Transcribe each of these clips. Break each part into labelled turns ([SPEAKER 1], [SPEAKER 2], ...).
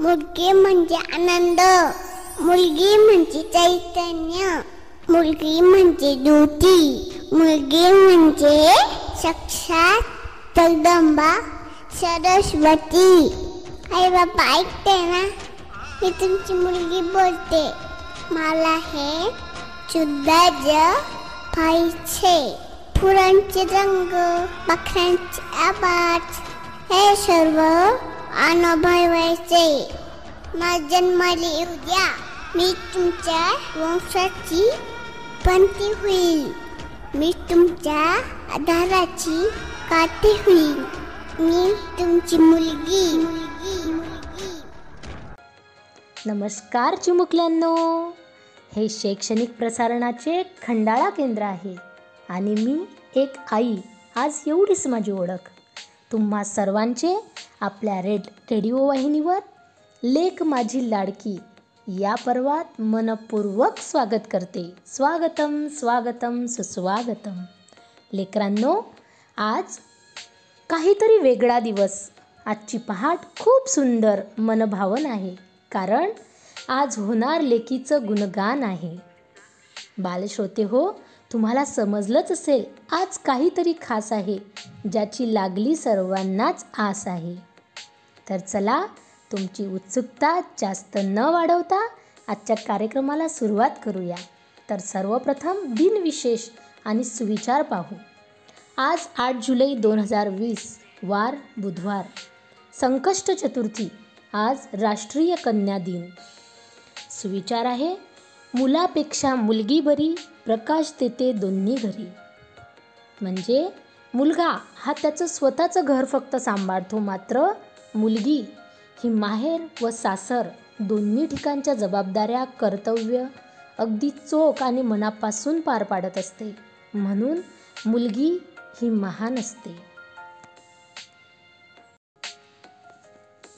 [SPEAKER 1] मुलगी म्हणजे आनंद मुलगी म्हणजे चैतन्य मुलगी म्हणजे ज्योती मुलगी म्हणजे साक्षात जगदंबा सरस्वती. आई बाबा ऐकते ना? मी तुमची मुलगी बोलते. मला हे शुद्ध जग पाहिजे फुलांचे रंग पाखरांचे आवाज. हे सर्व अनुभवायचे. माझ जन्माला येऊ द्या मी तुमच्या वंशाची पंथी होईल. मी तुमच्या आधाराची काठी होईल. मी तुमची मुलगी मुलगी मुलगी.
[SPEAKER 2] नमस्कार चिमुकल्यांनो. हे शैक्षणिक प्रसारणाचे खंडाळा केंद्र आहे आणि मी एक आई आज एवढीच माझी ओळख. तुम्हा सर्वांचे आपल्या रेड रेडिओ वाहिनीवर लेख माझी लाडकी या पर्वात मनपूर्वक स्वागत करते. स्वागतम स्वागतम सुस्वागतम. लेकरांनो आज काहीतरी वेगळा दिवस. आजची पहाट खूप सुंदर मनभावन आहे. कारण आज होणार लेकीचं गुणगान आहे. बालश्रोते हो तुम्हाला समजलंच असेल आज काहीतरी खास आहे ज्याची लागली सर्वांनाच आस आहे. तर चला तुमची उत्सुकता जास्त न वाढवता आजच्या कार्यक्रमाला सुरुवात करूया. तर सर्वप्रथम दिनविशेष आणि सुविचार पाहू. आज आठ जुलै दोन हजार वीस वार बुधवार. संकष्ट चतुर्थी आज राष्ट्रीय कन्या दिन. सुविचार आहे मुलापेक्षा मुलगी बरी प्रकाश देते दोन्ही घरी. म्हणजे मुलगा हा त्याचं स्वतःचं घर फक्त सांभाळतो मात्र मुलगी ही माहेर व सासर दोन्ही ठिकाणच्या जबाबदाऱ्या कर्तव्य अगदी चोख आणि मनापासून पार पाडत असते. म्हणून मुलगी ही महान असते.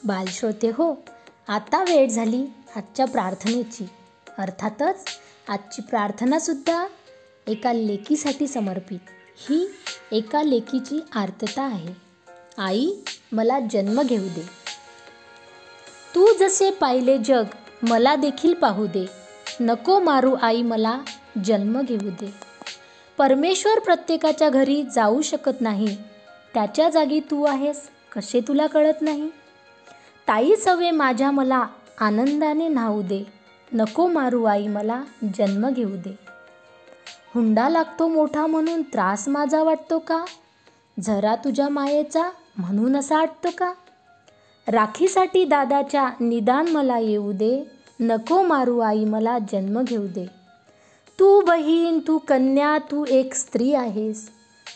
[SPEAKER 2] बालश्रोते हो आता वेळ झाली आजच्या प्रार्थनेची. अर्थातच आजची प्रार्थनासुद्धा एका लेकीसाठी समर्पित. ही एका लेकीची आर्तता आहे. आई मला जन्म घेऊ दे. तू जसे पाहिले जग मला देखील पाहू दे. नको मारू आई मला जन्म घेऊ दे. परमेश्वर प्रत्येकाच्या घरी जाऊ शकत नाही. त्याच्या जागी तू आहेस कसे तुला कळत नाही? ताई सवे माझ्या मला आनंदाने न्हाऊ दे. नको मारू आई मला जन्म घेऊ दे. हुंडा लागतो मोठा म्हणून त्रास माझा वाटतो का? झरा तुझ्या मायेचा म्हणून असा वाटतो का? राखीसाठी दादाच्या निदान मला येऊ दे. नको मारू आई मला जन्म घेऊ दे. तू बहीण तू कन्या तू एक स्त्री आहेस.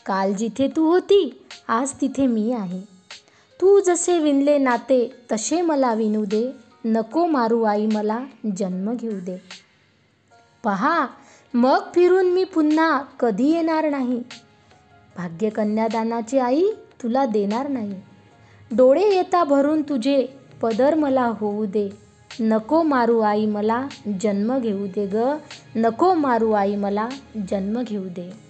[SPEAKER 2] काल जिथे तू होती आज तिथे मी आहे. तू जसे विणले नाते तसे मला विणू दे. नको मारू आई मला जन्म घेऊ दे. पहा मग फिरून मी पुन्हा कधी येणार नाही. भाग्य कन्यादानाची आई तुला देणार नाही. डोळे येता भरून तुझे पदर मला होऊ दे. नको मारू आई मला जन्म घेऊ दे ग. नको मारू आई मला जन्म घेऊ दे.